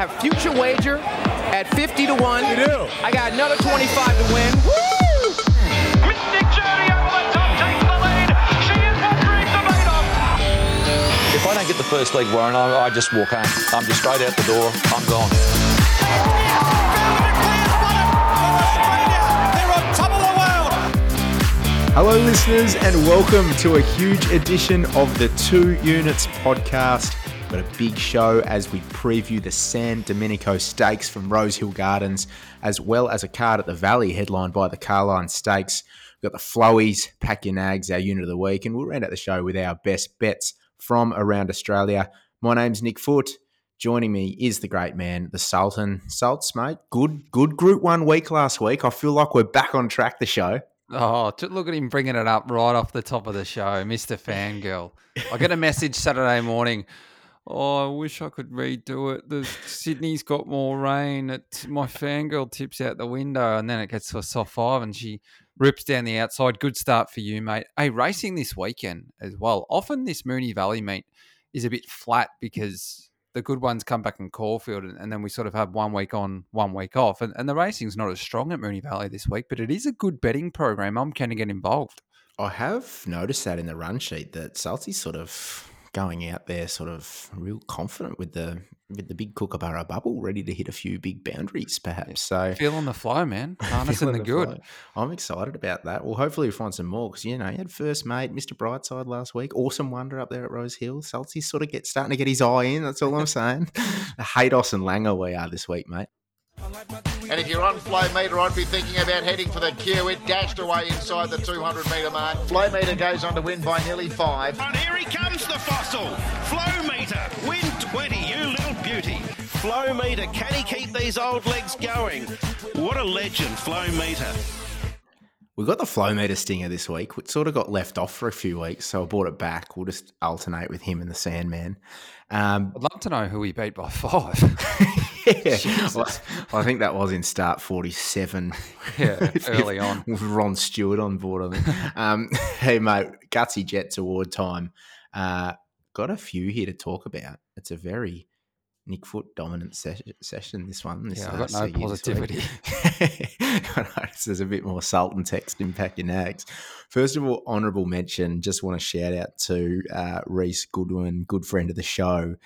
have future wager at 50 to 1. You do? I got another 25 to win. Mystic Journey over the top takes the lead. She is what dreams are made of. If I don't get the first leg, Warren, I, I just walk home. I'm just straight out the door. I'm gone. Hello, listeners, and welcome to a huge edition of the Two Units podcast. We've got a big show as we preview the San Domenico Stakes from Rosehill Gardens, as well as a card at the Valley headlined by the Carlyon Stakes. We've got the Flowies, Pack Your Nags, our unit of the week, and we'll round out the show with our best bets from around Australia. My name's Nick Foot. Joining me is the great man, the Sultan. Salts, mate. Good, good Group One week last week. I feel like we're back on track. The show. Oh, look at him bringing it up right off the top of the show, Mr. Fangirl. I get a message Saturday morning. Oh, I wish I could redo it. The Sydney's got more rain. It, my fangirl tips out the window, and then it gets to a soft five, and she rips down the outside. Good start for you, mate. Hey, racing this weekend as well. Often this Moonee Valley meet is a bit flat because the good ones come back in Caulfield, and, and then we sort of have one week on, one week off. And, and the racing's not as strong at Moonee Valley this week, but it is a good betting program. I'm keen to get involved. I have noticed that in the run sheet that Salty's sort of going out there, sort of real confident with the with the big Kookaburra bubble, ready to hit a few big boundaries, perhaps. So Feeling the flow, man. Harnessing feeling the good. flow. I'm excited about that. Well, hopefully we find some more because you know you had first mate, Mr. Brightside last week, awesome wonder up there at Rosehill. Salty sort of get starting to get his eye in. That's all I'm saying. Haydos and Langer we are this week, mate. And if you're on flow meter, I'd be thinking about heading for the queue. It dashed away inside the 200 metre mark. Flow meter goes on to win by nearly five. And here he comes, the fossil. Flow meter, win 20, you little beauty. Flow meter, can he keep these old legs going? What a legend, Flow meter. We got the flow meter stinger this week. It sort of got left off for a few weeks, so I brought it back. We'll just alternate with him and the Sandman. Um, I'd love to know who he beat by five. yeah, well, I think that was in start 47. Yeah, early on. With Ron Stewart on board, I think. um, hey, mate, Gutsy Jets award time. Uh, got a few here to talk about. It's a very Nick Foot dominant ses- session, this one. This, Yeah, I've got no positivity. There's a bit more salt and text in Pack Your Nags. First of all, honourable mention, just want to shout out to uh, Reese Goodwin, good friend of the show.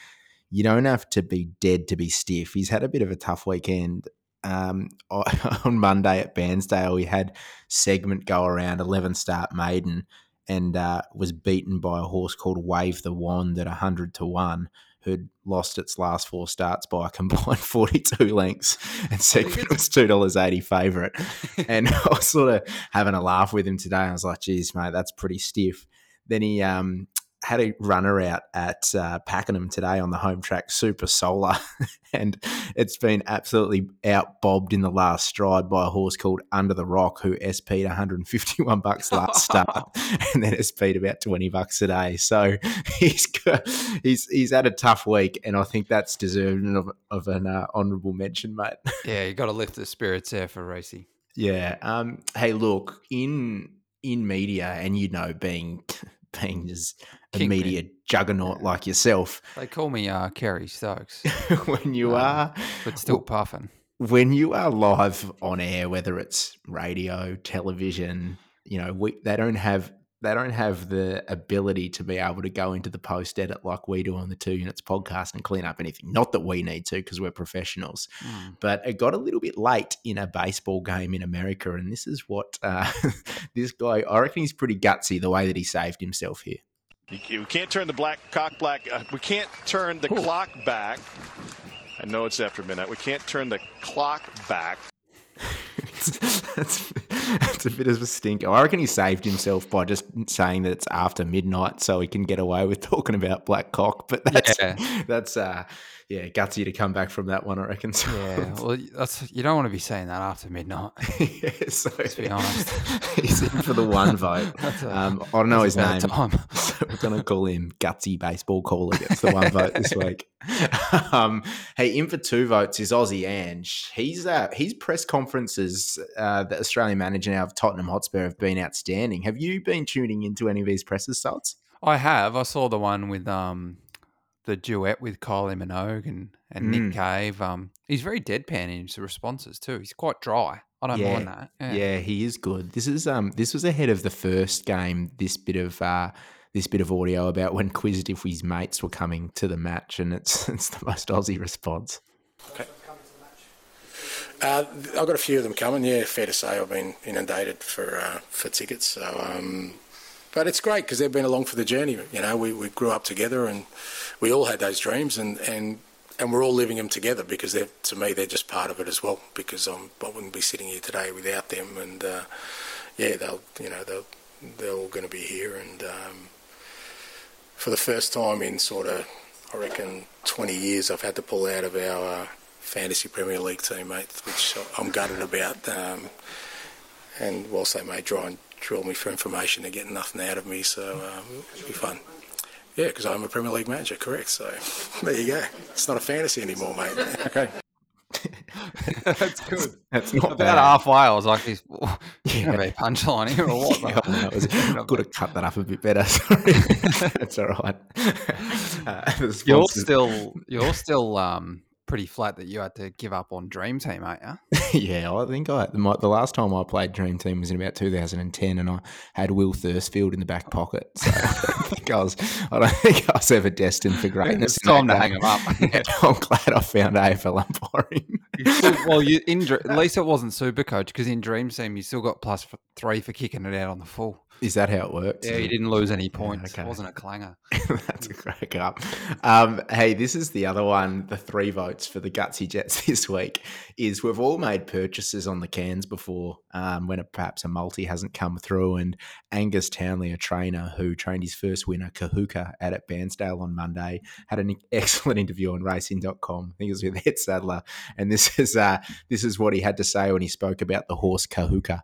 You don't have to be dead to be stiff. He's had a bit of a tough weekend. Um, on Monday at Bairnsdale, we had segment go around 11 start maiden and uh, was beaten by a horse called Wave the Wand at 100 to 1 who'd lost its last four starts by a combined 42 lengths and segment was $2.80 favourite. and I was sort of having a laugh with him today. I was like, geez, mate, that's pretty stiff. Then he um, had a runner out at uh, Pakenham today on the home track, Super Solar, and it's been absolutely out bobbed in the last stride by a horse called Under the Rock, who SP'd 151 bucks last start, and then SP'd about 20 bucks a day. So he's he's he's had a tough week, and I think that's deserving of, of an uh, honourable mention, mate. yeah, you got to lift the spirits there for Racy. Yeah. Um, hey, look in in media, and you know, being being just a media juggernaut like yourself, They call me uh, Kerry Stokes, when you Um, are but still puffing. when you are live on air, whether it's radio, television, you know, we they don't have they don't have the ability to be able to go into the post edit like we do on the Two Units podcast and clean up anything. Not that we need to because we're professionals, Mm. but it got a little bit late in a baseball game in America, and this is what uh, this guy. I reckon he's pretty gutsy the way that he saved himself here. We can't turn the black cock black. Uh, we can't turn the clock back. I know it's after midnight. We can't turn the clock back. that's, that's a bit of a stinker. I reckon he saved himself by just saying that it's after midnight, so he can get away with talking about black cock. But that's Yeah. that's uh, yeah, gutsy to come back from that one. I reckon. So, Yeah, well, that's, you don't want to be saying that after midnight. yeah, so be honest. he's in for the one vote. A- Um, I don't know his name. time. So we're going to call him Gutsy Baseball Caller gets the one vote this week. Um, hey, in for two votes is Aussie Ange. He's uh, his press conferences, uh, the Australian manager now of Tottenham Hotspur, have been outstanding. Have you been tuning into any of these presses, Salts? I have. I saw the one with um, the duet with Kylie Minogue and, and Mm. Nick Cave. Um, he's very deadpan in his responses too. He's quite dry. I don't mind that. Yeah. he is good. This is um this was ahead of the first game. This bit of uh this bit of audio about when quizzed if his mates were coming to the match, and it's it's the most Aussie response. Uh, I've got a few of them coming. Yeah, fair to say I've been inundated for uh, for tickets. So, um, but it's great because they've been along for the journey. You know, we, we grew up together and we all had those dreams, and, and, and we're all living them together because they're to me they're just part of it as well. Because I'm, I wouldn't be sitting here today without them. And uh, yeah, they'll you know they'll they're all going to be here, and um, for the first time in sort of I reckon 20 years, I've had to pull out of our uh, fantasy Premier League team, mate, which I'm gutted about. Um, and whilst they may try and drill me for information, they're getting nothing out of me, so um, it'll be fun. Yeah, because I'm a Premier League manager, correct. So there you go. It's not a fantasy anymore, mate. Okay. That's good. That's not About bad. halfway, I was like, "Is yeah. gonna be a punchline here or what?" Yeah, I know, it was- could have cut that up a bit better. Sorry. That's all right. Uh, You're still you're still um pretty flat that you had to give up on Dream Team, aren't you? yeah, I think I my, the last time I played Dream Team was in about 2010, and I had Will Thursfield in the back pocket. So I don't think I was. I don't think I was ever destined for greatness. It's time to hang 'em up. Yeah, I'm glad I found AFL umpiring. Still, well, you in at least it wasn't Super Coach because in Dream Team you still got three for kicking it out on the full. Is that how it works? Yeah, you didn't lose any points. okay. It wasn't a clanger. That's a crack up. Um, hey, this is the other one. The three votes for the Gutsy Jets this week is we've all made purchases on the cans before um, when it, perhaps a multi hasn't come through. And Angus Townley, a trainer who trained his first winner, Kahuka, out at Bairnsdale on Monday, had an excellent interview on racing.com. I think it was with Ed Sadler. And this is, uh, this is what he had to say when he spoke about the horse Kahuka.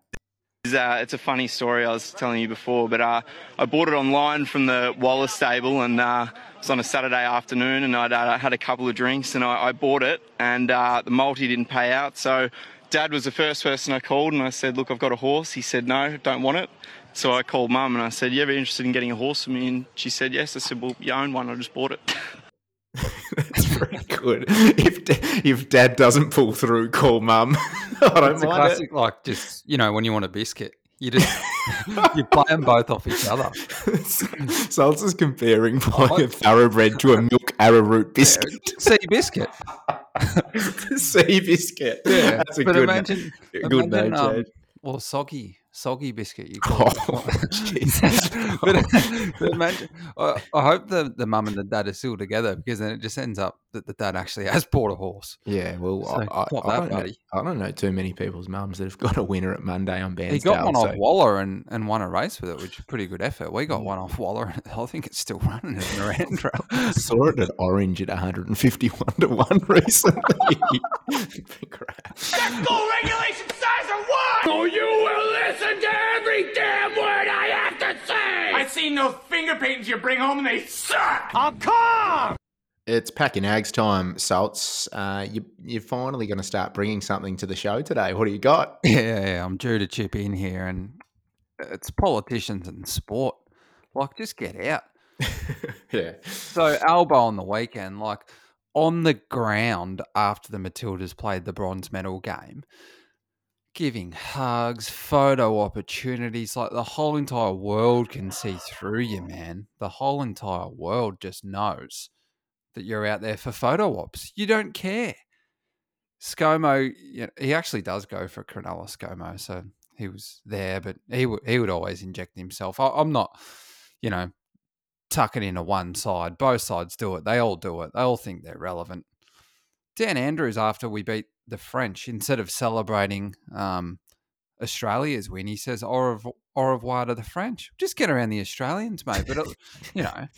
It's, uh, it's a funny story I was telling you before, but uh, I bought it online from the Wallace stable and uh, it was on a Saturday afternoon and I'd uh, had a couple of drinks and I, I bought it and uh, the multi didn't pay out. So Dad was the first person I called and I said, look, I've got a horse. He said, no, don't want it. So I called Mum and I said, you ever interested in getting a horse for me? And she said, yes. I said, well, you own one. I just bought it. That's very good. If if dad doesn't pull through, call mum. I don't It's a mind it. classic, like just you know when you want a biscuit, you just you play them both off each other. Salts is comparing buying a thoroughbred to a milk arrowroot biscuit. Sea biscuit. sea biscuit. Yeah, That's a but good, imagine, na- good imagine, name um. Well, soggy, soggy biscuit. You call Oh, it. Jesus. but, uh, but imagine, I, I hope the, the mum and the dad are still together because then it just ends up that the dad actually has bought a horse. Yeah, well, So, I, I, pop I don't know. I don't know too many people's mums that have got a winner at Monday on Bairnsdale. He got one so- off Waller and, and won a race with it, which is pretty good effort. We got one off Waller, and I think it's still running in Narrandera. saw it at Orange at 151 to 1 recently. Crap. School regulation size of one! So you will listen to every damn word I have to say! I seen those finger paintings you bring home and they suck! I'm calm! It's packing ags time, Salts. Uh, you, you're finally going to start bringing something to the show today. What do you got? Yeah, yeah, I'm due to chip in here, and it's politicians and sport. Like, just get out. yeah. So, Albo on the weekend, like on the ground after the Matildas played the bronze medal game, giving hugs, photo opportunities. Like the whole entire world can see through you, man. The whole entire world just knows that you're out there for photo ops. You don't care. ScoMo, he actually does go for Cronulla ScoMo, so he was there, but he would he would always inject himself. I, I'm not, you know, tucking into one side. Both sides do it. They all do it. They all think they're relevant. Dan Andrews, after we beat the French, instead of celebrating um, Australia's win, he says au, revo- au revoir to the French. Just get around the Australians, mate. But, it, you know,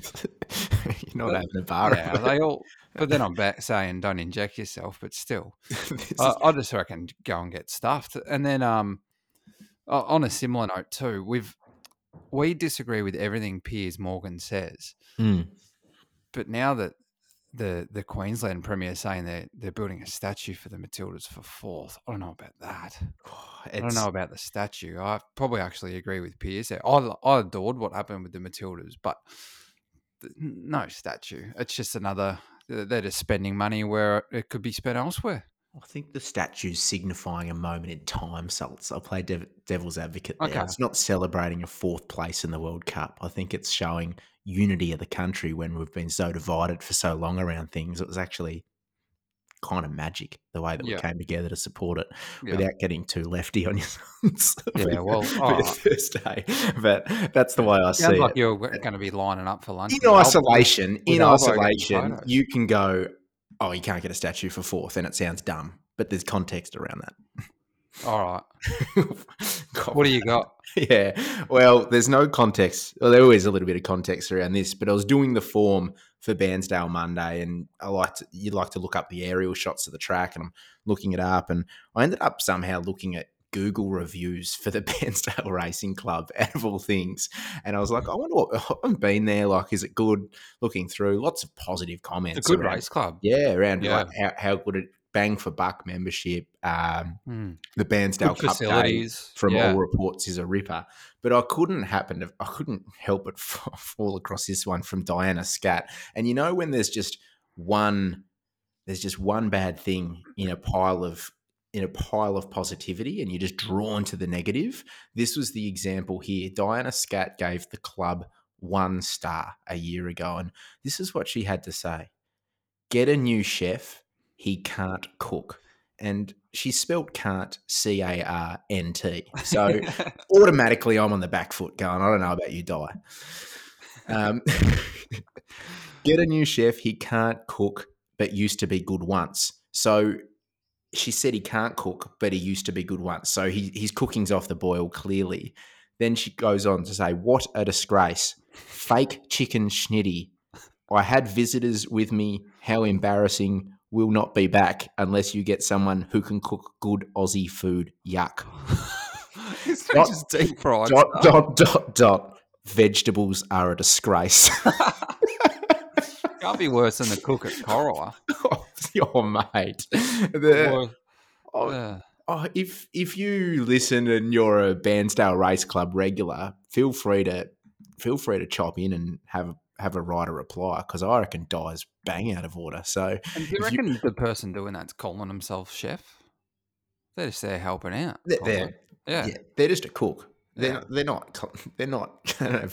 You're not having a bar. yeah, they all. But then I'm back saying don't inject yourself, but still, I, I just reckon go and get stuffed. And then, um, on a similar note too, we've we disagree with everything Piers Morgan says, Mm. but now that the the Queensland Premier saying they're they're building a statue for the Matildas for fourth, I don't know about that. I don't know about the statue. I probably actually agree with Piers there. I I adored what happened with the Matildas, but th- no statue. It's just another. They're just spending money where it could be spent elsewhere. I think the statue's signifying a moment in time, Salts. I'll play dev- devil's advocate there. Okay. It's not celebrating a fourth place in the World Cup. I think it's showing unity of the country when we've been so divided for so long around things. It was actually kind of magic the way that Yeah. we came together to support it Yeah. without getting too lefty on yourselves. Yeah, well, oh. day. But that's the way I see Sounds it like you're going to be lining up for lunch. in isolation, in isolation, you can go, oh, you can't get a statue for fourth, and it sounds dumb, but there's context around that. All right. What do you got? yeah. Well, there's no context. Well, there is a little bit of context around this, but I was doing the form for Bairnsdale Monday, and I like to, you like to look up the aerial shots of the track, and I'm looking it up, and I ended up somehow looking at Google reviews for the Bairnsdale Racing Club out of all things, and I was like, I wonder what I haven't been there. Like, is it good? Looking through, lots of positive comments. It's a good around- race club. Yeah, around Yeah. like how, how good it bang for buck membership. Um, Hmm. the Bairnsdale Good Cup day facilities, from yeah. all reports is a ripper. But I couldn't happen to, I couldn't help but f- fall across this one from Diana Scat. And you know when there's just one, there's just one bad thing in a pile of in a pile of positivity, and you're just drawn to the negative. This was the example here. Diana Scat gave the club one star a year ago, and this is what she had to say: "Get a new chef. He can't cook." and she spelt can't C A R N T. So automatically I'm on the back foot going, I don't know about you, Di. Um, get a new chef. He can't cook, but used to be good once. So she said he can't cook, but he used to be good once. So he, his cooking's off the boil, clearly. Then she goes on to say, What a disgrace. Fake chicken schnitty. I had visitors with me. How embarrassing. Will not be back unless you get someone who can cook good Aussie food. Yuck. It's Dot- just deep fried. Dot, dot, dot, dot. Vegetables are a disgrace. Can't be worse than the cook at Corolla. oh, mate. The- oh, yeah. oh, if if you listen and you're a Bairnsdale Race Club regular, feel free to feel free to chop in and have have a writer reply because I reckon Di's bang out of order. So And do you if you- reckon the person doing that's calling himself chef? They're just there helping out. They're, they're yeah. yeah, they're just a cook. They're Yeah. they're not they're not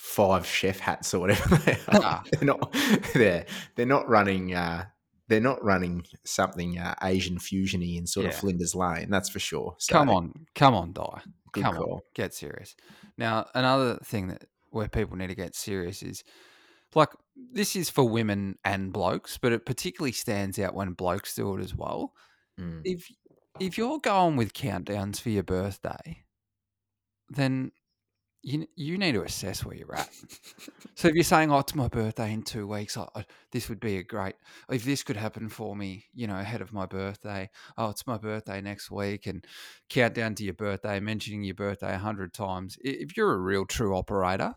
I don't know, f- five chef hats or whatever they are. They're not they're they're not running uh, they're not running something uh, Asian fusiony in sort of Flinders Lane. That's for sure. So, Come on, come on, Di. Good come on, get serious. Now, another thing that where people need to get serious is like this is for women and blokes, but it particularly stands out when blokes do it as well. Mm. If if you're going with countdowns for your birthday, then you you need to assess where you're at. so if you're saying, "Oh, it's my birthday in two weeks," I- this would be a great. If this could happen for me, you know, ahead of my birthday. Oh, it's my birthday next week, and countdown to your birthday, mentioning your birthday a hundred times. If you're a real true operator,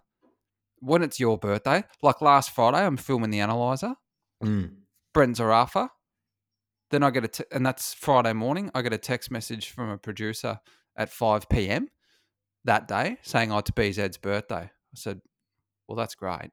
when it's your birthday, like last Friday, I'm filming the analyzer. Mm. Brent Zerafa. Then I get a, t- and that's Friday morning. I get a text message from a producer at 5 p.m. that day saying, oh, it's BZ's birthday. I said, well, that's great.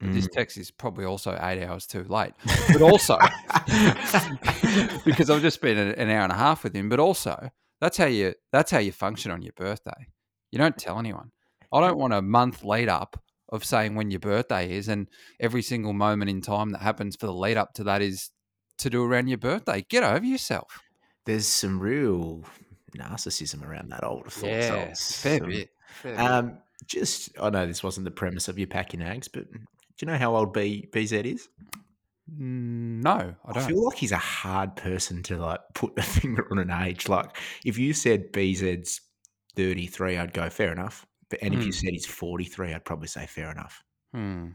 But this mm. text is probably also eight hours too late. But also, because I've just been an an hour and a half with him, but also that's how you that's how you function on your birthday. You don't tell anyone. I don't want a month lead up of saying when your birthday is, and every single moment in time that happens for the lead up to that is to do around your birthday. Get over yourself. There's some real narcissism around that. I would have thought. Yeah, so fair some- bit, fair bit. Um, just I know this wasn't the premise of your packing nags, but do you know how old B BZ is? Mm, No, I I don't. I feel like he's a hard person to like put a finger on an age. Like if you said BZ's 33, I'd go fair enough. But and if you Hmm. said he's 43, I'd probably say fair enough. Hmm.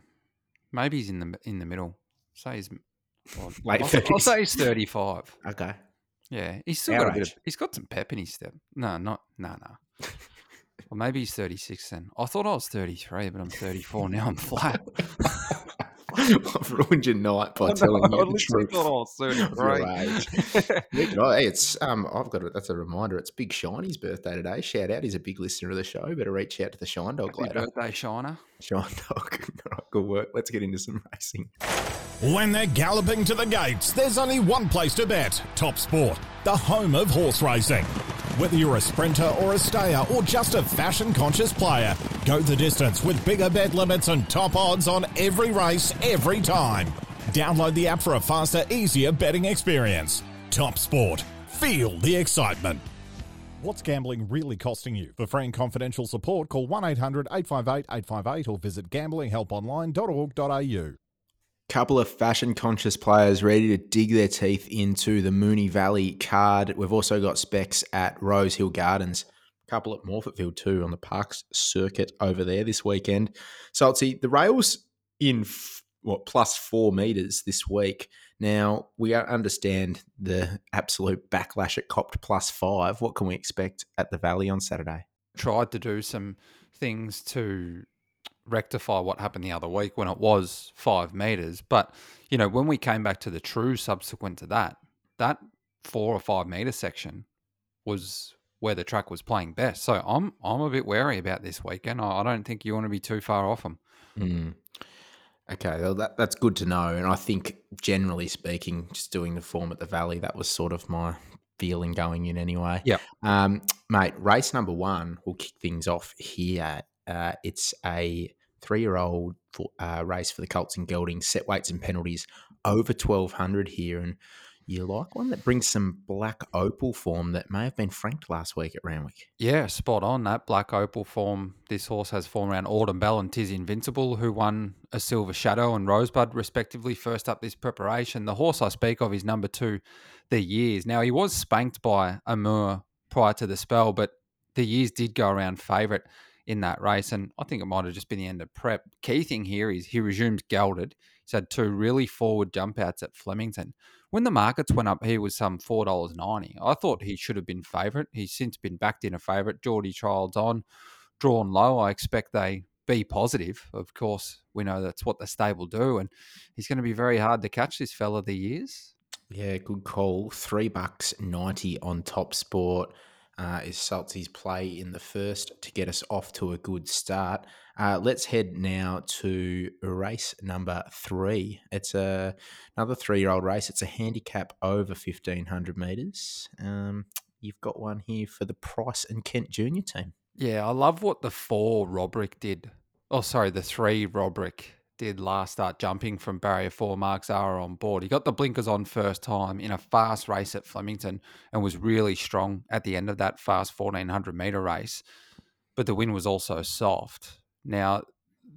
Maybe he's in the in the middle. Say he's well, Late I'll, I'll say he's thirty five. Okay. Yeah, he's still Our got a bit. Of, age. he's got some pep in his step. No, not no, no. Or maybe he's thirty six. Then I thought I was thirty three, but I'm thirty four now. I'm flat. I've ruined your night by telling you the truth. thought I was soon of your great. age. Nick, oh, hey, it's um, I've got a, that's a reminder. It's Big Shiny's birthday today. Shout out! He's a big listener of the show. Better reach out to the Shine Dog Happy later. birthday, Shiner. Shine Dog, All right, good work. Let's get into some racing. When they're galloping to the gates, there's only one place to bet Top Sport, the home of horse racing. Whether you're a sprinter or a stayer or just a fashion conscious player, go the distance with bigger bet limits and top odds on every race, every time. Download the app for a faster, easier betting experience. Top Sport. Feel the excitement. What's gambling really costing you? For free and confidential support, call 1 800 858 858 or visit gamblinghelponline.org.au. couple of fashion conscious players ready to dig their teeth into the Moonee Valley card. We've also got specs at Rosehill Gardens, a couple at Morphettville too on the Parks circuit over there this weekend. So see the rails in what plus four meters this week. Now we understand the absolute backlash at copped plus five. What can we expect at the Valley on Saturday? Tried to do some things to rectify what happened the other week when it was five meters. But, you know, when we came back to the true subsequent to that, that four or five meter section was where the track was playing best. So I'm I'm a bit wary about this weekend. I I don't think you want to be too far off them. Mm. Okay, well that, that's good to know. And I think, generally speaking, just doing the form at the Valley, that was sort of my feeling going in anyway. Yeah. Um, mate, race number one, we'll kick things off here. Uh, it's a three year old uh, race for the Colts and Geldings, set weights and penalties over 1200 here. And you like one that brings some black opal form that may have been franked last week at Randwick. Yeah, spot on. That black opal form. This horse has form around Autumn Bell and Tiz Invincible, who won a Silver Shadow and Rosebud, respectively, first up this preparation. The horse I speak of is number two, the Years. Now, he was spanked by Amur prior to the spell, but the Years did go around favourite in that race. And I think it might have just been the end of prep. Key thing here is he resumes gelded. He's had two really forward jump outs at Flemington. When the markets went up, he was some four dollars ninety. I thought he should have been favourite. He's since been backed in a favourite. Geordie Childs on, drawn low. I expect they be positive. Of course, we know that's what the stable do, and he's going to be very hard to catch. This fella, the years. Yeah, good call. Three bucks ninety on Top Sport uh, is Saltsy's play in the first to get us off to a good start. Uh, let's head now to race number three. It's a another three-year-old race. It's a handicap over fifteen hundred meters. Um, you've got one here for the Price and Kent Junior team. Yeah, I love what the four Robrick did. Oh, sorry, the three Robrick did last start jumping from barrier four. Mark Zahra on board. He got the blinkers on first time in a fast race at Flemington and was really strong at the end of that fast 1400 meter race. But the wind was also soft. Now,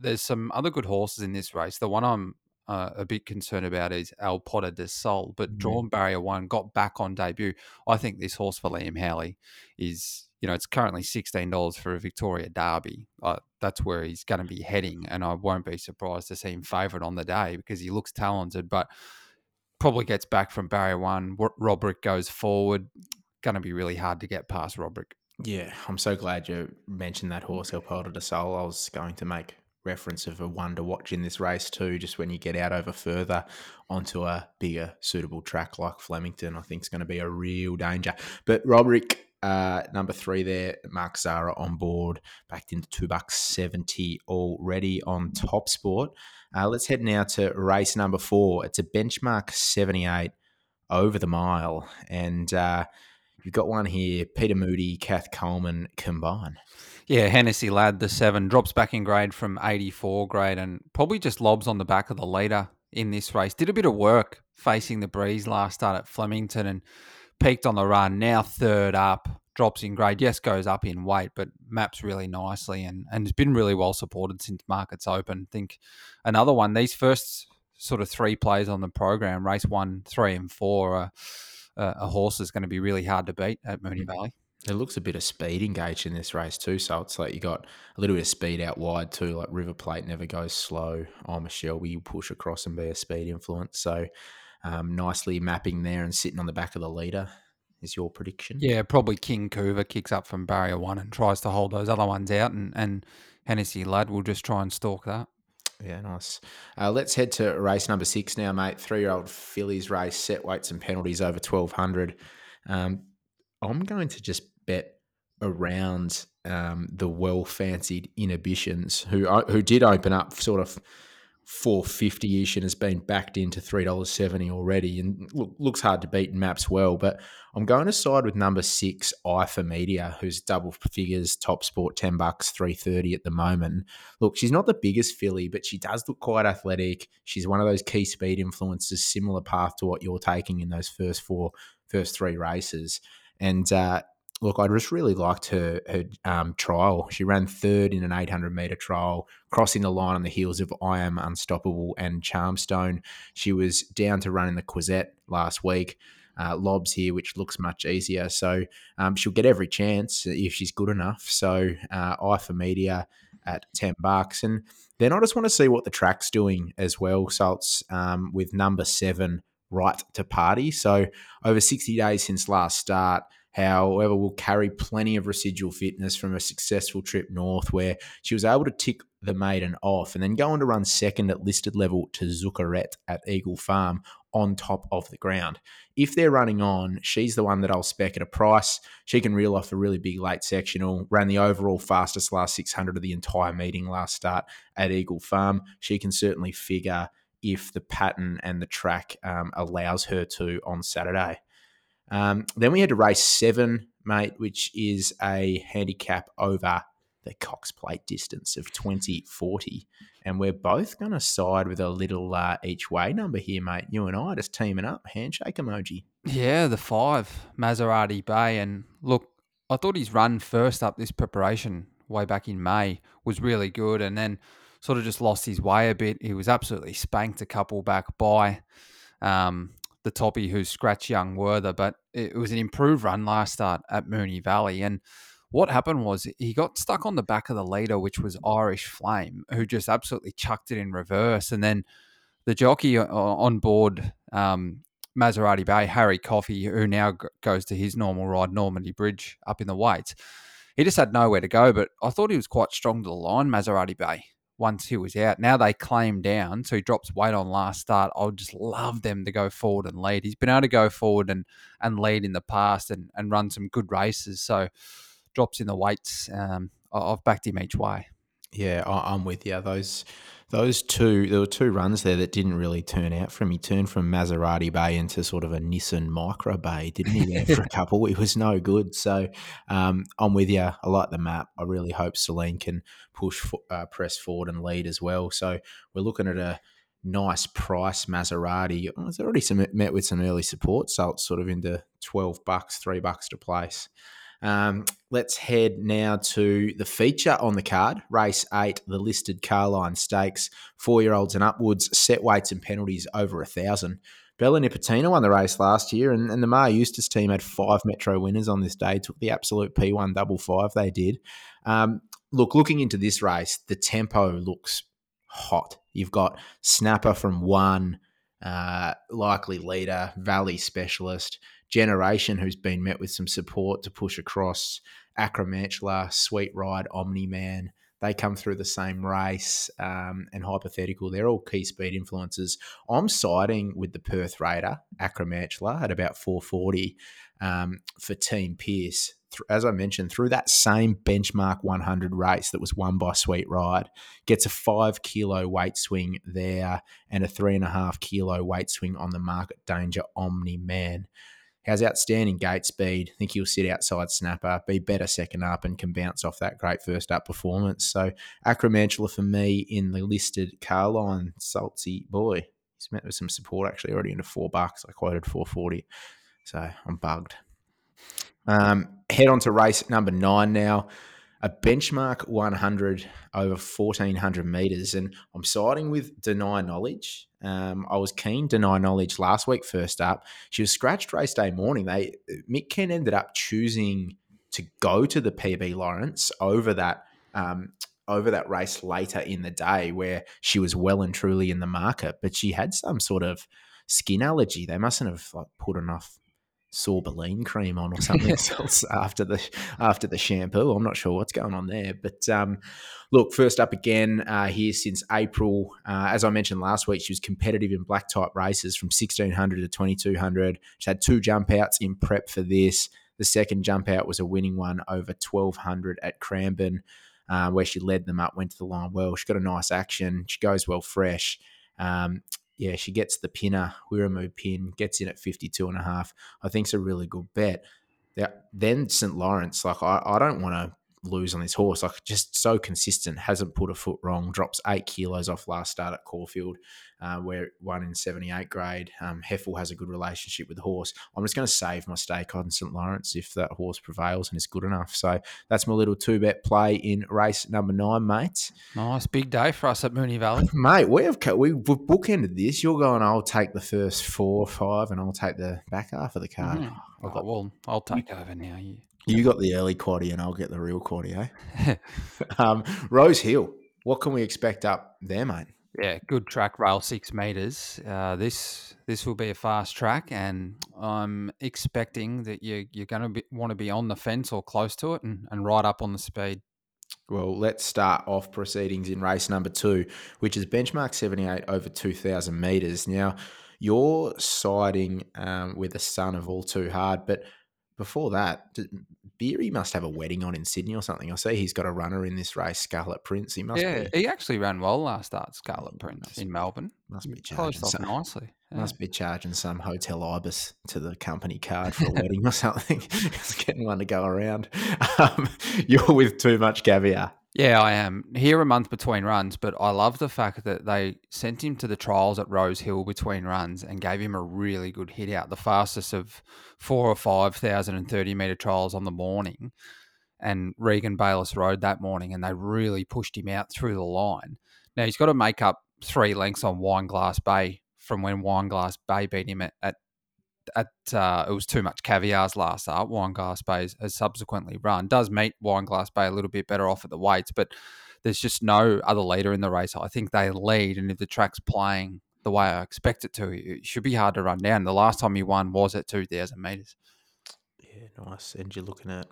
there's some other good horses in this race. The one I'm uh, a bit concerned about is Al Potter de Sol, but Mm. drawn barrier one got back on debut. I think this horse for Liam Howley is, you know, it's currently sixteen dollars for a Victoria Derby. Uh, that's where he's going to be heading, and I won't be surprised to see him favourite on the day because he looks talented, but probably gets back from barrier one. Ro- Robrick goes forward. Going to be really hard to get past Robrick. Yeah, I'm so glad you mentioned that horse, El Poder de Sol. I was going to make reference of a one to watch in this race too, just when you get out over further onto a bigger, suitable track like Flemington, I think is going to be a real danger. But Robrick, uh, number three there, Mark Zahra on board, backed into two bucks seventy already on Top Sport. Uh, let's head now to race number four. It's a benchmark seventy eight over the mile, and uh, you've got one here: Peter Moody, Kath Coleman combine. Yeah, Hennessy lad, the seven drops back in grade from 84 grade and probably just lobs on the back of the leader in this race. Did a bit of work facing the breeze last start at Flemington and peaked on the run. Now third up, drops in grade. Yes, goes up in weight, but maps really nicely and and has been really well supported since markets open. think another one. These first sort of three plays on the program, race one, three, and four, uh, uh, a horse is going to be really hard to beat at Moonee Valley. It looks a bit of speed engaged in this race too. So it's like you got a little bit of speed out wide too. Like River Plate never goes slow. Oh, Michelle, you push across and be a speed influence. So um, nicely mapping there and sitting on the back of the leader is your prediction. Yeah, probably King Coover kicks up from barrier one and tries to hold those other ones out, and, and Hennessy Lad will just try and stalk that. Yeah, nice. Uh, let's head to race number six now, mate. Three year old fillies race, set weights and penalties over 1200. Um, I'm going to just bet around um, the well fancied inhibitions who uh, who did open up sort of 450 ish and has been backed into $3.70 already and look, looks hard to beat and maps well. But I'm going to side with number six, I for Media, who's double figures, top sport, 10 bucks, 330 at the moment. Look, she's not the biggest filly, but she does look quite athletic. She's one of those key speed influences, similar path to what you're taking in those first four, first three races. And uh, look, I just really liked her her um, trial. She ran third in an 800 meter trial, crossing the line on the heels of I Am Unstoppable and Charmstone. She was down to run in the Quezette last week. Uh, lobs here, which looks much easier. So um, she'll get every chance if she's good enough. So uh, I for media at 10 bucks. And then I just want to see what the track's doing as well. Salts um, with number seven, right to party. So over 60 days since last start, However, will carry plenty of residual fitness from a successful trip north where she was able to tick the maiden off and then go on to run second at listed level to Zuckerette at Eagle Farm on top of the ground. If they're running on, she's the one that I'll spec at a price. She can reel off a really big late sectional, ran the overall fastest last 600 of the entire meeting last start at Eagle Farm. She can certainly figure if the pattern and the track um, allows her to on Saturday. Um, then we had to race seven, mate, which is a handicap over the Cox Plate distance of 2040. And we're both going to side with a little uh, each way number here, mate. You and I just teaming up. Handshake emoji. Yeah, the five, Maserati Bay. And look, I thought his run first up this preparation way back in May was really good. And then sort of just lost his way a bit. He was absolutely spanked a couple back by. Um, the toppy who scratched young Werther, but it was an improved run last start at Moonee Valley. And what happened was he got stuck on the back of the leader, which was Irish Flame, who just absolutely chucked it in reverse. And then the jockey on board um, Maserati Bay, Harry Coffey, who now goes to his normal ride, Normandy Bridge, up in the weights, he just had nowhere to go. But I thought he was quite strong to the line, Maserati Bay once he was out. Now they claim down, so he drops weight on last start. I would just love them to go forward and lead. He's been able to go forward and, and lead in the past and, and run some good races. So drops in the weights. Um, I've backed him each way. Yeah, I'm with you. Those those two, there were two runs there that didn't really turn out for him. He turned from Maserati Bay into sort of a Nissan Micra Bay, didn't he? There for a couple, it was no good. So um, I'm with you. I like the map. I really hope Celine can push, uh, press forward and lead as well. So we're looking at a nice price Maserati. Oh, it's already some, met with some early support, so it's sort of into twelve bucks, three bucks to place. Um, let's head now to the feature on the card, race eight, the listed Carlyon Stakes, four year olds and upwards, set weights and penalties over a thousand. Bella Nipotina won the race last year, and, and the Maher Eustace team had five Metro winners on this day. Took the absolute P1 double five they did. Um, look, looking into this race, the tempo looks hot. You've got Snapper from one, uh, likely leader, Valley specialist generation who's been met with some support to push across. Acromantula, Sweet Ride, Omni Man, they come through the same race um, and hypothetical. They're all key speed influences. I'm siding with the Perth Raider, Acromantula, at about 440 um, for Team Pierce. As I mentioned, through that same benchmark 100 race that was won by Sweet Ride, gets a five kilo weight swing there and a three and a half kilo weight swing on the market danger Omni Man has outstanding gate speed. I think he'll sit outside snapper, be better second up, and can bounce off that great first up performance. So Acromantula for me in the listed Carlyon Salty boy. He's met with some support actually already into four bucks. I quoted 440. So I'm bugged. Um, head on to race number nine now a benchmark 100 over 1400 meters. And I'm siding with Deny Knowledge. Um, I was keen Deny Knowledge last week, first up. She was scratched race day morning. They Mick Kent ended up choosing to go to the PB Lawrence over that. Um, over that race later in the day, where she was well and truly in the market, but she had some sort of skin allergy. They mustn't have like, put enough sorbolene cream on or something else after the after the shampoo. I'm not sure what's going on there, but um, look, first up again uh, here since April. Uh, as I mentioned last week, she was competitive in black type races from 1600 to 2200. She had two jump outs in prep for this. The second jump out was a winning one over 1200 at Cranbourne, uh, where she led them up, went to the line well. She got a nice action. She goes well fresh. Um, yeah, she gets the pinner, Wiramu pin, gets in at 52 and a half. I think it's a really good bet. Then St. Lawrence, like I, I don't want to lose on this horse. Like just so consistent, hasn't put a foot wrong. Drops eight kilos off last start at Caulfield, uh, where one in seventy eight grade. Um, Heffel has a good relationship with the horse. I'm just going to save my stake on St Lawrence if that horse prevails and is good enough. So that's my little two bet play in race number nine, mate. Nice big day for us at Moonee Valley, mate. We have we, we've bookended this. You're going. I'll take the first four or five, and I'll take the back half of the card. Mm. Oh, well, I'll take over now. You you got the early quaddy and I'll get the real quaddy, eh? um, Rosehill, what can we expect up there, mate? Yeah, good track, rail six meters. Uh, this this will be a fast track, and I'm expecting that you you're going to want to be on the fence or close to it, and, and right up on the speed. Well, let's start off proceedings in race number two, which is benchmark 78 over 2,000 metres. Now, you're siding um, with the son of all too hard, but before that, Beery must have a wedding on in Sydney or something. I see he's got a runner in this race, Scarlet Prince. He must. Yeah, be, he actually ran well last start, Scarlet Prince must, in Melbourne. Must be charging some, nicely. Yeah. Must be charging some hotel ibis to the company card for a wedding or something. He's getting one to go around. Um, you're with too much caviar. Yeah, I am. Here a month between runs, but I love the fact that they sent him to the trials at Rosehill between runs and gave him a really good hit out, the fastest of four or five thousand and thirty meter trials on the morning. And Regan Bayliss rode that morning, and they really pushed him out through the line. Now he's got to make up three lengths on Wineglass Bay from when Wineglass Bay beat him at, at at uh, it was too much caviars last start. Wineglass Bay has subsequently run. Does meet Wineglass Bay a little bit better off at the weights, but there's just no other leader in the race. I think they lead, and if the track's playing the way I expect it to, it should be hard to run down. The last time he won was at two thousand meters. Yeah, nice. And you're looking at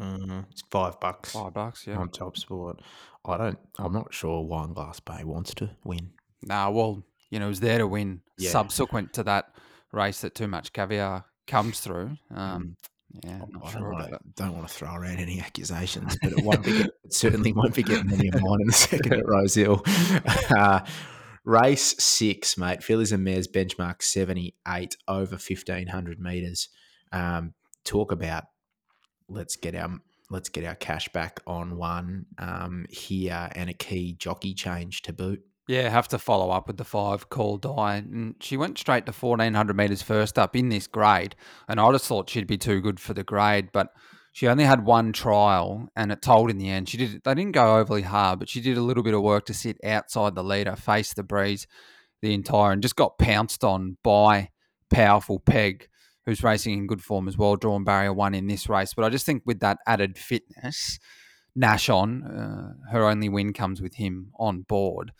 um, it's five bucks. Five bucks, yeah. On Top Sport. I don't. I'm not sure Wineglass Bay wants to win. Nah, well, you know, it was there to win. Yeah. Subsequent to that race that too much caviar comes through. Um, yeah, I don't, want to, don't want to throw around any accusations, but it won't be. it certainly won't be getting any of mine in the second at Rosehill. Uh, race six, mate. Fillies and Mares benchmark seventy eight over fifteen hundred meters. Um, talk about let's get our let's get our cash back on one um, here and a key jockey change to boot. Yeah, have to follow up with the five call die. And she went straight to 1400 metres first up in this grade. And I just thought she'd be too good for the grade, but she only had one trial and it told in the end. She did they didn't go overly hard, but she did a little bit of work to sit outside the leader, face the breeze the entire and just got pounced on by powerful Peg, who's racing in good form as well, drawn barrier one in this race. But I just think with that added fitness, Nash on, uh, her only win comes with him on board.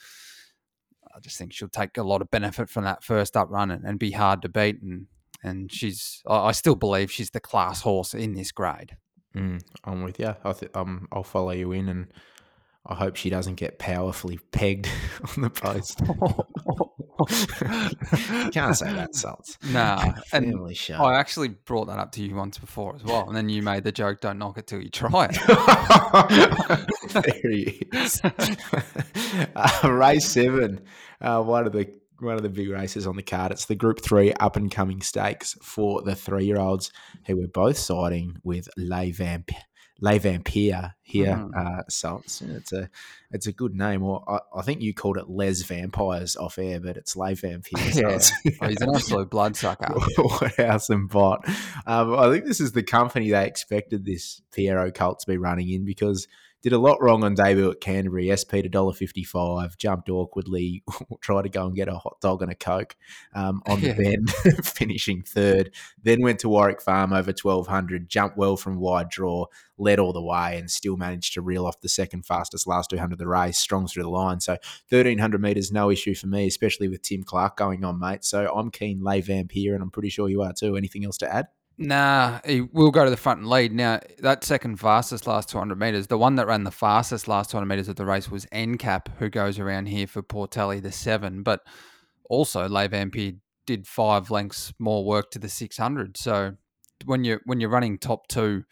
I just think she'll take a lot of benefit from that first up run and, and be hard to beat. And and she's, I still believe she's the class horse in this grade. Mm, I'm with you. I th- um, I'll follow you in, and I hope she doesn't get powerfully pegged on the post. can't say that, Salts. Nah, and I actually brought that up to you once before as well, and then you made the joke, "Don't knock it till you try it." There he is. uh, race seven, uh, one of the one of the big races on the card. It's the Group Three up and coming stakes for the three year olds who were both siding with Les Vamp Les Vampire here, mm. uh, Salts. It's a it's a good name. Or I, I, think you called it Les Vampires off air, but it's Les Vampire. yeah. oh, he's an absolute bloodsucker. House and bot. Um, I think this is the company they expected this Pierro cult to be running in because did a lot wrong on debut at Canterbury. SP to dollar fifty five. Jumped awkwardly. tried to go and get a hot dog and a coke um, on the bend, finishing third. Then went to Warwick Farm over twelve hundred. Jumped well from wide draw. Led all the way and still managed to reel off the second fastest last two hundred of the race. Strong through the line. So thirteen hundred meters, no issue for me, especially with Tim Clark going on, mate. So I'm keen. Lay Vamp here, and I'm pretty sure you are too. Anything else to add? Nah, he will go to the front and lead. Now, that second fastest last 200 metres, the one that ran the fastest last 200 metres of the race was NCAP, who goes around here for Portelli, the seven. But also, Le Vampire did five lengths more work to the 600. So when you're, when you're running top two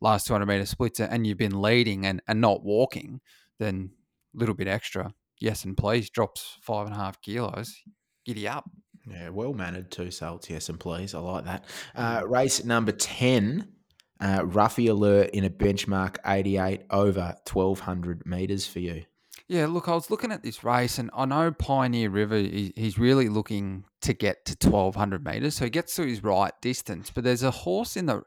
last 200 metre splits and you've been leading and, and not walking, then a little bit extra. Yes, and please drops five and a half kilos. Giddy up. Yeah, well mannered two salts, yes, and please. I like that. Uh, race number 10, uh, Ruffy Alert in a benchmark 88 over 1200 metres for you. Yeah, look, I was looking at this race, and I know Pioneer River, he, he's really looking to get to 1200 metres, so he gets to his right distance. But there's a horse in the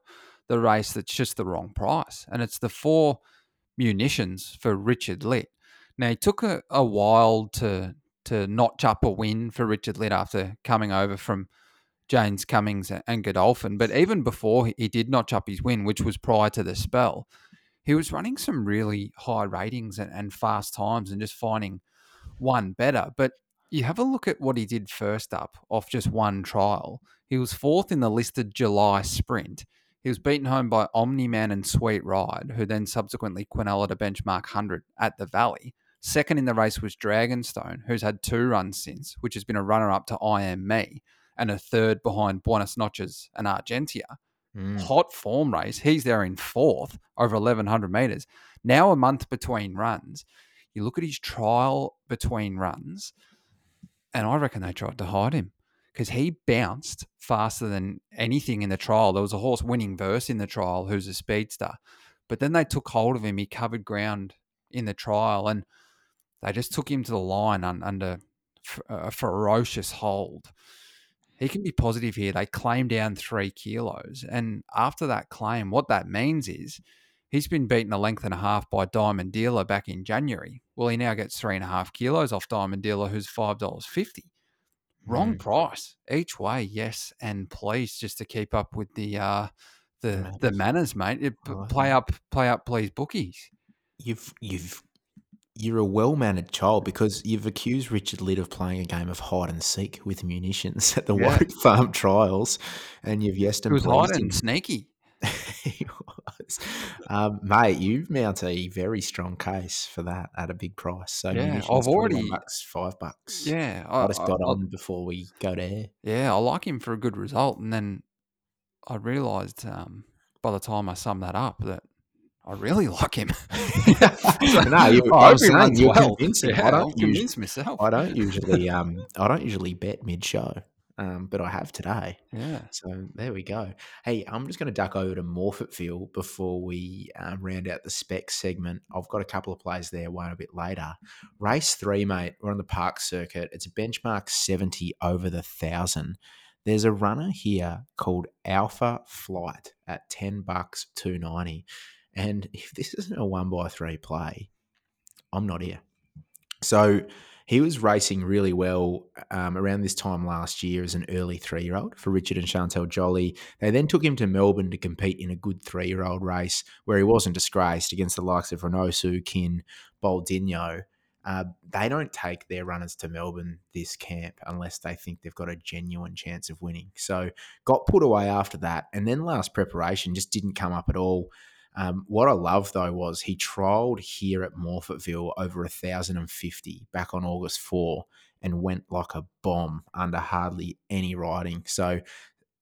the race that's just the wrong price, and it's the four munitions for Richard Litt. Now, he took a, a while to to notch up a win for Richard Litt after coming over from James Cummings and Godolphin. But even before he did notch up his win, which was prior to the spell, he was running some really high ratings and, and fast times and just finding one better. But you have a look at what he did first up off just one trial. He was fourth in the listed July sprint. He was beaten home by Omni Man and Sweet Ride, who then subsequently quinella a benchmark 100 at the Valley. Second in the race was Dragonstone, who's had two runs since, which has been a runner up to I Am Me, and a third behind Buenos Noches and Argentia. Mm. Hot form race. He's there in fourth over 1,100 metres. Now a month between runs. You look at his trial between runs, and I reckon they tried to hide him because he bounced faster than anything in the trial. There was a horse winning verse in the trial who's a speedster, but then they took hold of him. He covered ground in the trial, and they just took him to the line un, under a ferocious hold. He can be positive here. They claim down three kilos. And after that claim, what that means is he's been beaten a length and a half by Diamond Dealer back in January. Well, he now gets three and a half kilos off Diamond Dealer, who's $5.50. Wrong mm. price each way, yes, and please, just to keep up with the uh, the manners. the manners, mate. It, play up, play up, please, bookies. You've you've you're a well mannered child because you've accused Richard Litt of playing a game of hide and seek with munitions at the yeah. Warwick Farm trials, and you've yes and was hiding and sneaky. he was, um, mate. You mount a very strong case for that at a big price. So yeah, I've already bucks, five bucks. Yeah, I, just got I, on before we go to air. Yeah, I like him for a good result, and then I realised um, by the time I summed that up that I really like him. no, you, I was saying you're well. convincing. Yeah, I don't convince myself. I don't usually, um, I don't usually bet mid-show, um, but I have today. Yeah. So there we go. Hey, I'm just going to duck over to Morphettville before we um, round out the spec segment. I've got a couple of plays there. One a bit later. Race three, mate. We're on the park circuit. It's a benchmark 70 over the thousand. There's a runner here called Alpha Flight at 10 bucks 290 and if this isn't a one by three play, I'm not here. So he was racing really well um, around this time last year as an early three year old for Richard and Chantelle Jolly. They then took him to Melbourne to compete in a good three year old race where he wasn't disgraced against the likes of Renosu, Kin, Boldino. Uh, they don't take their runners to Melbourne this camp unless they think they've got a genuine chance of winning. So got put away after that, and then last preparation just didn't come up at all. Um, what I love though was he trialled here at Morphettville over 1,050 back on August 4 and went like a bomb under hardly any riding. So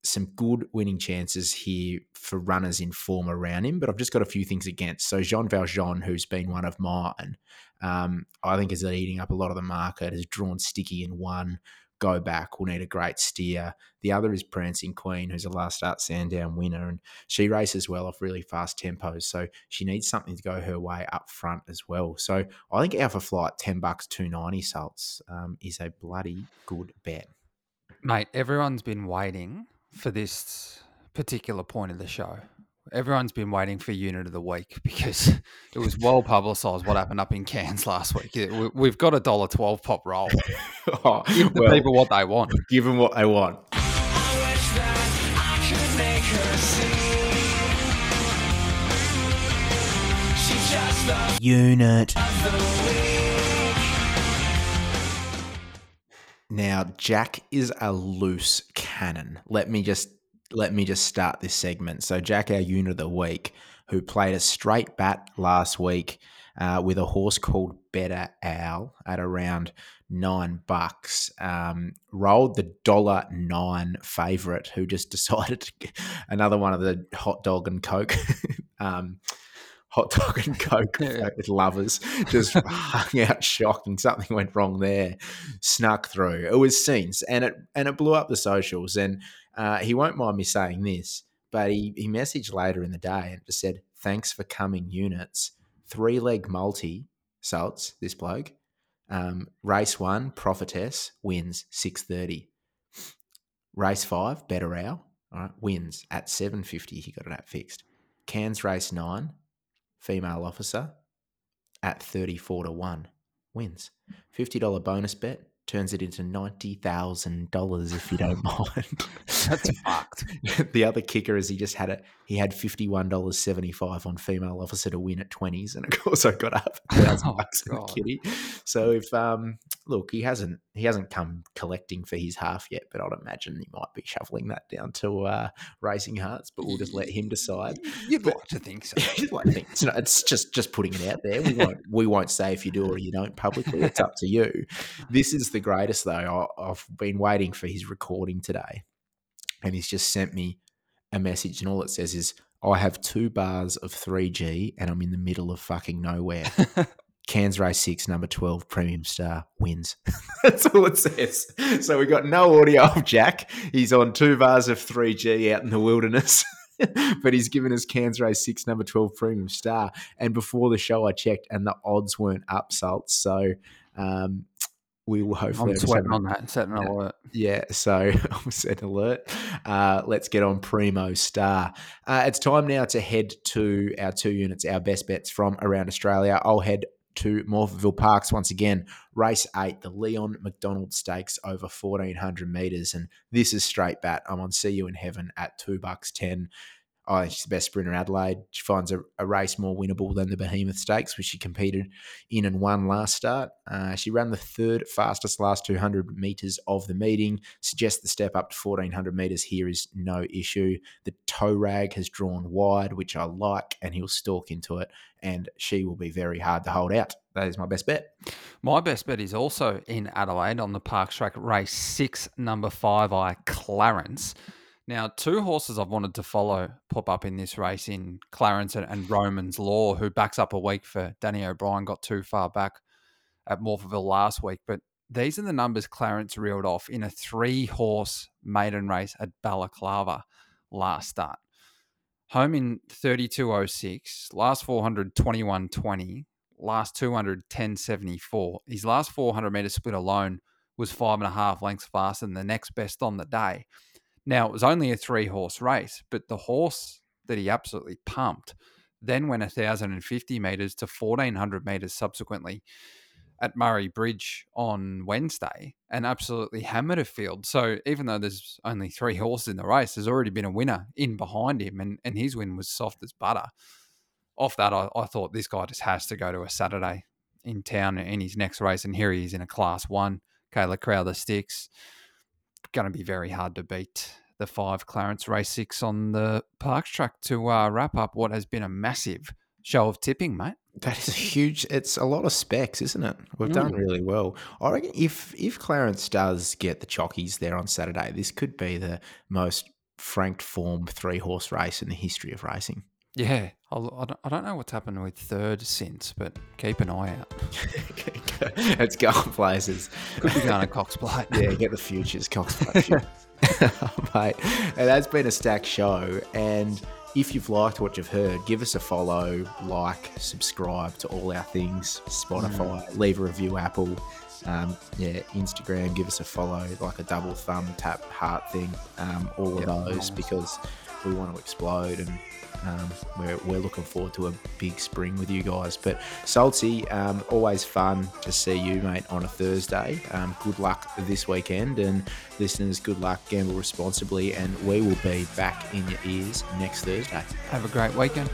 some good winning chances here for runners in form around him, but I've just got a few things against. So Jean Valjean, who's been one of mine, um, I think is eating up a lot of the market, has drawn sticky in one go back We'll need a great steer. The other is Prancing Queen, who's a last start Sandown winner, and she races well off really fast tempos. So she needs something to go her way up front as well. So I think Alpha Flight, 10 bucks, 290 Sults, um, is a bloody good bet. Mate, everyone's been waiting for this particular point of the show everyone's been waiting for unit of the week because it was well publicised what happened up in Cairns last week. We've got a dollar twelve pop roll. oh, give the well, people what they want. Give them what they want. Unit. Now, Jack is a loose cannon. Let me just let me just start this segment. So, Jack, our unit of the week, who played a straight bat last week uh, with a horse called Better Owl at around nine bucks, um, rolled the dollar nine favourite, who just decided to get another one of the hot dog and coke. um, hot dog and coke Yeah. with lovers just hung out shocked and something went wrong there snuck through it was scenes and it and it blew up the socials and uh, he won't mind me saying this but he, he messaged later in the day and just said thanks for coming units. Three leg multi Sults this bloke. Um, race one prophetess wins 630 race five better owl all right wins at 750 he got it at fixed. Cairns race nine, female officer at 34 to 1 wins. $50 bonus bet turns it into $90,000 if you don't mind. That's fucked. the other kicker is he just had it. He had $51.75 on female officer to win at 20s and of course I got up a thousand Oh, bucks in the kitty. So if um look, he hasn't he hasn't come collecting for his half yet, but I'd imagine he might be shoveling that down to uh Racing Hearts, but we'll just let him decide. You'd like to think so. You'd like to think it's, not, it's just just putting it out there. We won't we won't say if you do or you don't publicly. It's up to you. This is the greatest though. I, I've been waiting for his recording today, and he's just sent me a message, and all it says is, "I have two bars of three G, and I'm in the middle of fucking nowhere." Cairns Race 6, number 12, Premium Star wins. That's all it says. So we got no audio of Jack. He's on two bars of 3G out in the wilderness. but he's given us Cairns Race 6, number 12, Premium Star. And before the show, I checked and the odds weren't up, Salt. So um, we will hopefully. I'm sweating on that, setting an alert. Yeah, so I'm set alert. Uh, let's get on Primo Star. Uh, it's time now to head to our two units, our best bets from around Australia. I'll head to Morphettville Parks once again. Race eight, the Leon McDonald Stakes over 1400 meters. And this is straight bat. I'm on See You in Heaven at two bucks 10. I think she's the best sprinter in Adelaide. She finds a, a race more winnable than the Behemoth Stakes, which she competed in and won last start. Uh, she ran the third fastest last 200 metres of the meeting. Suggests the step up to 1400 metres here is no issue. The toe rag has drawn wide, which I like, and he'll stalk into it, and she will be very hard to hold out. That is my best bet. My best bet is also in Adelaide on the Parks track, race six, number five, I Clarence. Now, two horses I've wanted to follow pop up in this race in Clarence and, and Roman's Law, who backs up a week for Danny O'Brien, got too far back at Morphettville last week. But these are the numbers Clarence reeled off in a three horse maiden race at Balaclava last start. Home in 32.06, last 400, 21.20, last 200, 10.74. His last 400 meter split alone was five and a half lengths faster than the next best on the day. Now, it was only a three horse race, but the horse that he absolutely pumped then went 1,050 metres to 1,400 metres subsequently at Murray Bridge on Wednesday and absolutely hammered a field. So even though there's only three horses in the race, there's already been a winner in behind him, and, and his win was soft as butter. Off that, I, I thought this guy just has to go to a Saturday in town in his next race, and here he is in a Class One. Kayla Crowther sticks. Going to be very hard to beat the five Clarence Race Six on the Parks track to uh, wrap up what has been a massive show of tipping, mate. That is a huge. It's a lot of specs, isn't it? We've done Mm. really well. I reckon if if Clarence does get the chockies there on Saturday, this could be the most franked form three horse race in the history of racing. Yeah, I'll, I don't, I don't know what's happened with third since, but keep an eye out. it's going places. Could be going to Cox Plate. yeah, get the futures, Cox Plate futures. Mate, and that's been a stacked show. And if you've liked what you've heard, give us a follow, like, subscribe to all our things Spotify, leave a review, Apple. Um, yeah, Instagram, give us a follow, like a double thumb tap heart thing, um, all of those because we want to explode and um, we're, we're looking forward to a big spring with you guys. But Salty, um, always fun to see you, mate, on a Thursday. Um, good luck this weekend, and listeners, good luck. Gamble responsibly, and we will be back in your ears next Thursday. Have a great weekend.